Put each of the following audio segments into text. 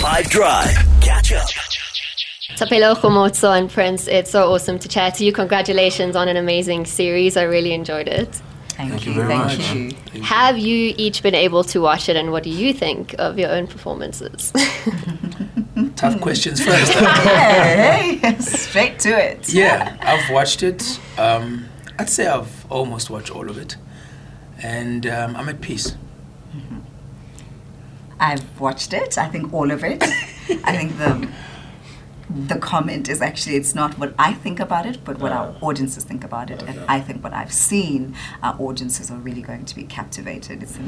5 Drive. Catch up. So Thapelo Khomotso and Prince, it's so awesome to chat to you. Congratulations on an amazing series. I really enjoyed it. Thank, Thank you. you very Thank much. you. Have you each been able to watch it, and what do you think of your own performances? Tough questions first. Hey, hey, straight to it. yeah, I've watched it. Um, I'd say I've almost watched all of it. And um, I'm at peace. Watched it. I think all of it. I think the the comment is actually it's not what I think about it, but what our uh. audiences think about it. And I think what I've seen, our audiences are really going to be captivated. It's a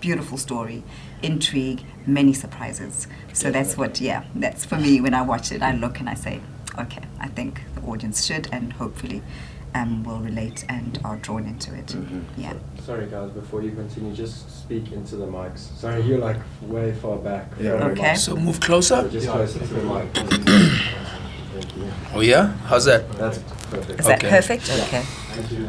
beautiful story, intrigue, many surprises. So that's what, yeah, that's for me when I watch it. I look and I say, okay, I think the audience should and hopefully um, will relate and are drawn into it. Yeah. Sorry guys, before you continue, just speak into the mics. Sorry, you're like way far back. Very Okay. So move So closer. just closer to the mic. Oh, yeah? How's that? That's perfect. Is that Okay. perfect? Okay. Thank you.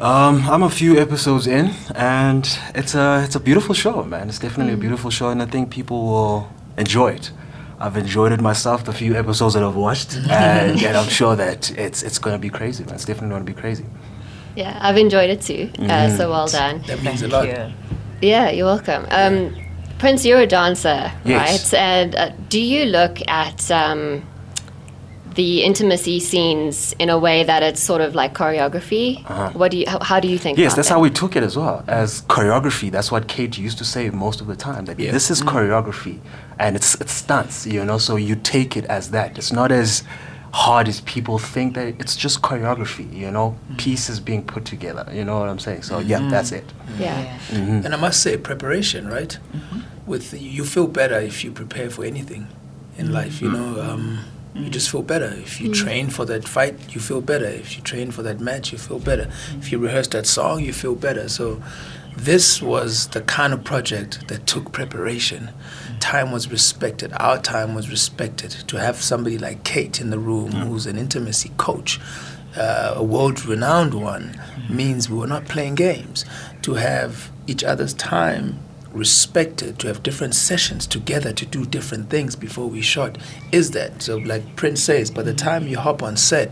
Um, I'm a few episodes in, and it's a it's a beautiful show, man. It's definitely a beautiful show, and I think people will enjoy it. I've enjoyed it myself. The few episodes that I've watched, and, and I'm sure that it's it's going to be crazy, man. It's definitely going to be crazy. yeah, I've enjoyed it too. Uh, so well done. That means a lot. you. Yeah, you're welcome. Um, Prince, you're a dancer, Yes. right? And uh, do you look at um, the intimacy scenes in a way that it's sort of like choreography? Uh-huh. What do you? How, how do you think? Yes, about that's that? how we took it as well as choreography. That's what Kate used to say most of the time. That Yeah. this is mm-hmm. choreography, and it's it's stunts. You know, so you take it as that. It's not as hard as people think that it's just choreography. You know, mm. pieces being put together. You know what I'm saying? So yeah, mm-hmm. that's it. Yeah. Mm-hmm. And I must say, preparation, right? With you feel better if you prepare for anything in life. You know, um, you just feel better. If you mm. train for that fight, you feel better. If you train for that match, you feel better. If you rehearse that song, you feel better. So, this was the kind of project that took preparation. Mm. Time was respected. Our time was respected. To have somebody like Kate in the room, mm. who's an intimacy coach, uh, a world-renowned one, means we were not playing games. To have each other's time respected, to have different sessions together to do different things before we shot, is that. So, like Prince says, by the mm-hmm. time you hop on set,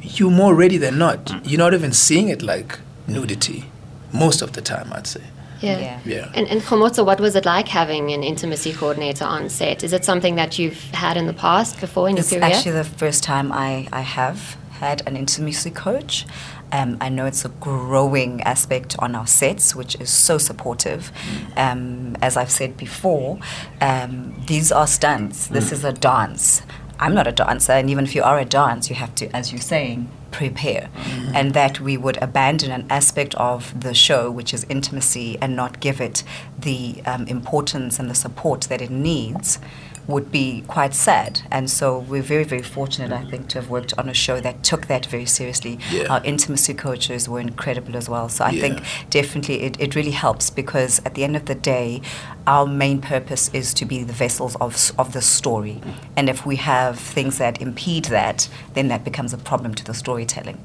you're more ready than not. Mm-hmm. You're not even seeing it like nudity, most of the time, I'd say. Yeah. Yeah. Yeah. And, and Khomotso, what was it like having an intimacy coordinator on set? Is it something that you've had in the past before in your career? It's career? actually the first time I, I have had an intimacy coach. Um, I know it's a growing aspect on our sets, which is so supportive. Um, as I've said before, um, these are stunts. This is a dance. I'm not a dancer, and even if you are a dance, you have to, as you're saying, prepare. And that we would abandon an aspect of the show, which is intimacy, and not give it the um, importance and the support that it needs would be quite sad. And so we're very, very fortunate, I mm-hmm. think, to have worked on a show that took that very seriously. Yeah. Our intimacy coaches were incredible as well. So I Yeah. think definitely it, it really helps because at the end of the day, our main purpose is to be the vessels of, of the story. Mm. And if we have things that impede that, then that becomes a problem to the storytelling.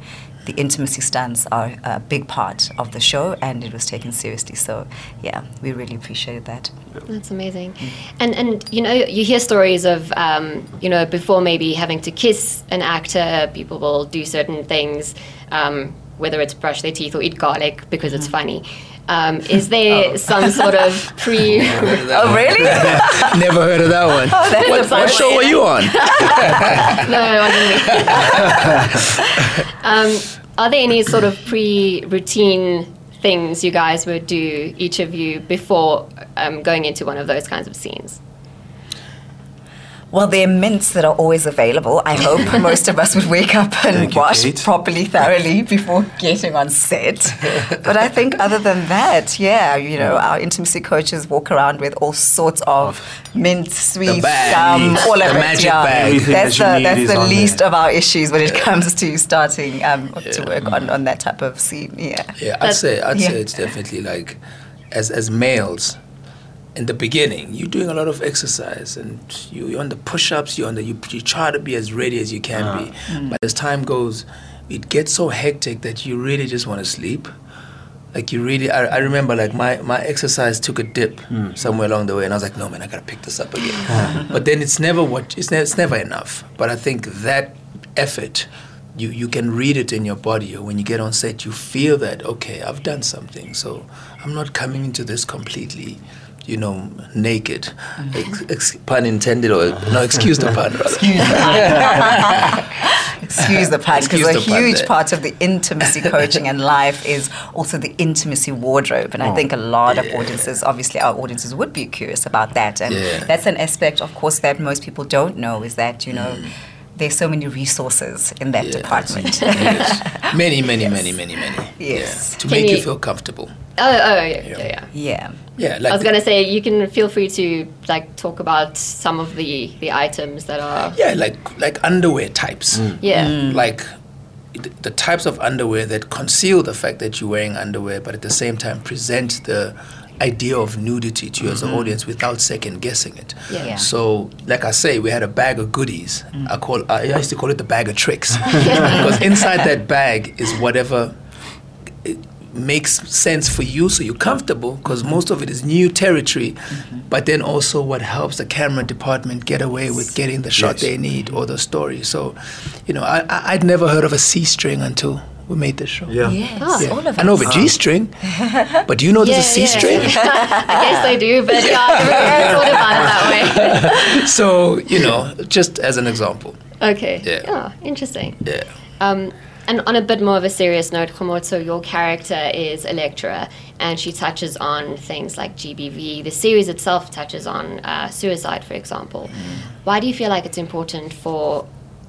The intimacy stunts are a big part of the show and it was taken seriously. So, yeah, we really appreciated that. That's amazing. And and you know you hear stories of um, you know before maybe having to kiss an actor, people will do certain things, um, whether it's brush their teeth or eat garlic because it's funny. Um, is there some sort of pre? Oh, really? Never heard of that one. that's what, what show were you on? no, it wasn't um, are there any sort of pre-routine things you guys would do, each of you, before um, going into one of those kinds of scenes? Well, there are mints that are always available. I hope most of us would wake up and Thank you, wash Kate. properly, thoroughly before getting on set. but I think other than that, yeah, you know, our intimacy coaches walk around with all sorts of mint, sweets, gum, all the of it. Yeah, that's that the you that's the least there. of our issues when it comes to starting um, to work on, on that type of scene. Yeah. Yeah, I'd That- say I'd yeah. say it's definitely like as as males in the beginning, you're doing a lot of exercise and you, you're on the push-ups. You're on the you, you try to be as ready as you can Ah. be. Mm. But as time goes, it gets so hectic that you really just want to sleep. Like you really, I, I remember like my, my exercise took a dip Hmm. somewhere along the way, and I was like, no man, I gotta pick this up again. but then it's never what it's, ne- it's never enough. But I think that effort, you you can read it in your body, or when you get on set, you feel that okay, I've done something. So I'm not coming into this completely. You know, naked. Ex- ex- pun intended, or no, excuse the pun. Rather. Excuse the pun, because Excuse a the pun huge there. part of the intimacy coaching and life is also the intimacy wardrobe. And I think a lot of audiences, obviously, our audiences would be curious about that. And Yeah. that's an aspect, of course, that most people don't know is that, you know, there's so many resources in that Mm. Yeah, department. Yes. Many, many, many, many, many. Yes. Yeah. To Can make you, you- feel comfortable. Oh, oh, yeah, yeah. yeah. yeah. Yeah, like I was gonna say you can feel free to like talk about some of the the items that are yeah, like like underwear types. Mm. yeah mm. Like the types of underwear that conceal the fact that you're wearing underwear, but at the same time present the idea of nudity to you as an mm-hmm. audience without second guessing it. Yeah. Yeah. So, like I say, we had a bag of goodies. Mm. I call I used to call it the bag of tricks because inside that bag is whatever it makes sense for you so you're comfortable because most of it is new territory but then also what helps the camera department get away with getting the shot Yes. they need or the story so you know I, I, i'd never heard of a c-string until we made this show Yeah. Yes, Ah. all of i know of us. a g-string but do you know there's a Yeah, c-string yeah. I guess I do, but yeah, I've never thought about it that way. so you know just as an example Okay. Yeah. Oh, interesting. yeah Um, and on a bit more of a serious note, Khomotso, your character is a lecturer, and she touches on things like GBV. The series itself touches on uh, suicide, for example. Why do you feel like it's important for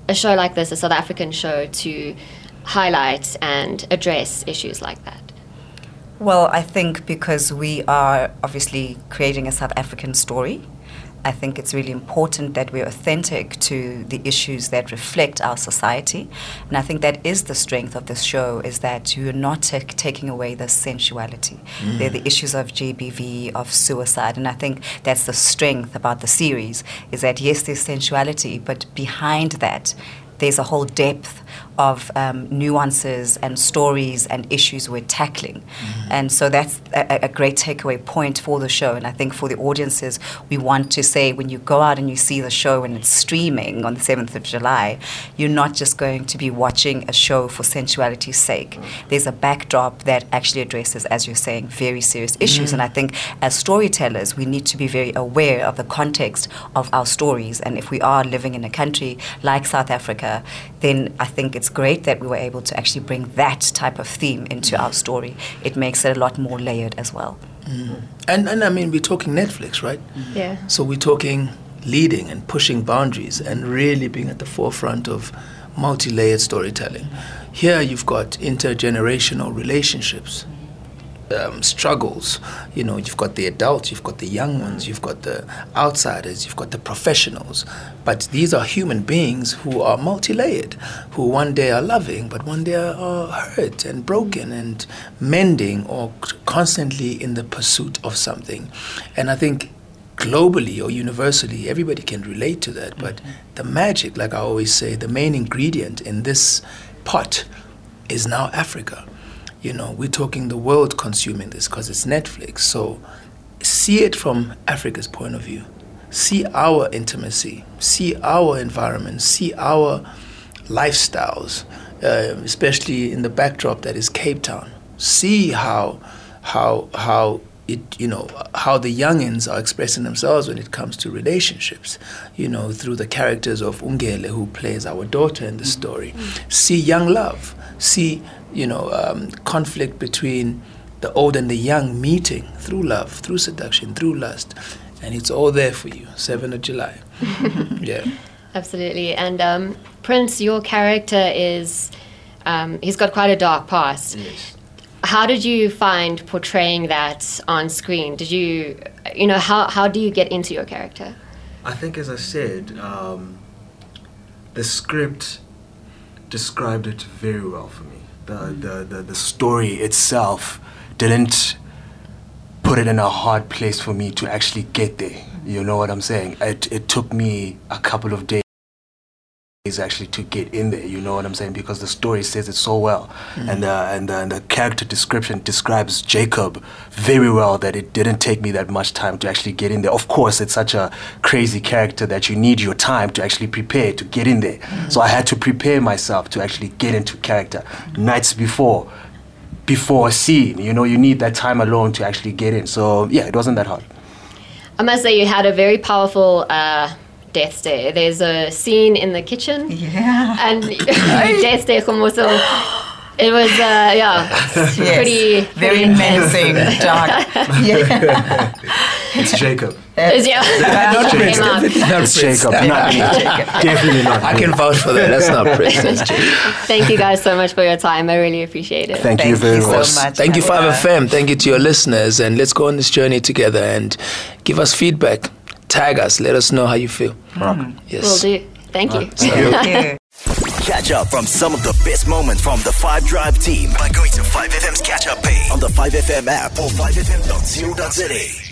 a show like this, a South African show, to highlight and address issues like that? Well, I think because we are obviously creating a South African story, I think it's really important that we're authentic to the issues that reflect our society. And I think that is the strength of this show is that you're not ta- taking away the sensuality. Mm. They're the issues of GBV, of suicide. And I think that's the strength about the series is that yes, there's sensuality, but behind that, there's a whole depth of um, nuances and stories and issues we're tackling. Mm-hmm. And so that's a, a great takeaway point for the show. And I think for the audiences, we want to say when you go out and you see the show and it's streaming on the 7th of July, you're not just going to be watching a show for sensuality's sake. Mm-hmm. There's a backdrop that actually addresses, as you're saying, very serious issues. Mm-hmm. And I think as storytellers, we need to be very aware of the context of our stories. And if we are living in a country like South Africa, then I think it's great that we were able to actually bring that type of theme into our story. It makes it a lot more layered as well. Mm-hmm. and and i mean we're talking netflix right mm-hmm. Yeah. So we're talking leading and pushing boundaries and really being at the forefront of multi-layered storytelling. Here you've got intergenerational relationships, um, struggles. You know, you've got the adults, you've got the young ones, you've got the outsiders, you've got the professionals. But these are human beings who are multi-layered, who one day are loving, but one day are hurt and broken and mending or constantly in the pursuit of something. And I think globally or universally, everybody can relate to that. But the magic, like I always say, the main ingredient in this pot is now Africa. You know, we're talking the world consuming this because it's Netflix. So see it from Africa's point of view. See our intimacy, see our environment, see our lifestyles, uh, especially in the backdrop that is Cape Town. See how, how, how it, you know, how the youngins are expressing themselves when it comes to relationships. You know, through the characters of Ungele, who plays our daughter in the story. See young love. See, you know, um, conflict between the old and the young meeting through love, through seduction, through lust, and it's all there for you. Seventh of July. yeah. Absolutely. And um, Prince, your character is, um, he's got quite a dark past. How did you find portraying that on screen? Did you, you know, how, how do you get into your character? I think, as I said, um, the script described it very well for me. The, the, the, the story itself didn't put it in a hard place for me to actually get there. You know what I'm saying? It, it took me a couple of days. Is actually to get in there. You know what I'm saying? Because the story says it so well, and uh, and uh, and the character description describes Jacob very well. That it didn't take me that much time to actually get in there. Of course, it's such a crazy character that you need your time to actually prepare to get in there. So I had to prepare myself to actually get into character nights before. Before a scene, you know, you need that time alone to actually get in. So yeah, it wasn't that hard. I must say you had a very powerful uh, death stare. There's a scene in the kitchen, Yeah. and death stare Khomotso. It was uh, yeah, Yes. pretty Very pretty menacing, dark. yeah. It's Jacob. It's- yeah, Not Came Prince, out. definitely not Prince. Jacob. Definitely not. I can vouch for that. That's not Prince. That's Jacob. Thank you guys so much for your time. I really appreciate it. Thank, Thank you very you so much. much. Thank you, Pamela. 5FM. Thank you to your listeners. And let's go on this journey together and give us feedback. Tag us. Let us know how you feel. Hmm. Will Yes. do. Thank you. Thank you. Catch up from some of the best moments from the 5 Drive team by going to 5FM's catch up page on the 5FM app or 5FM.co.za.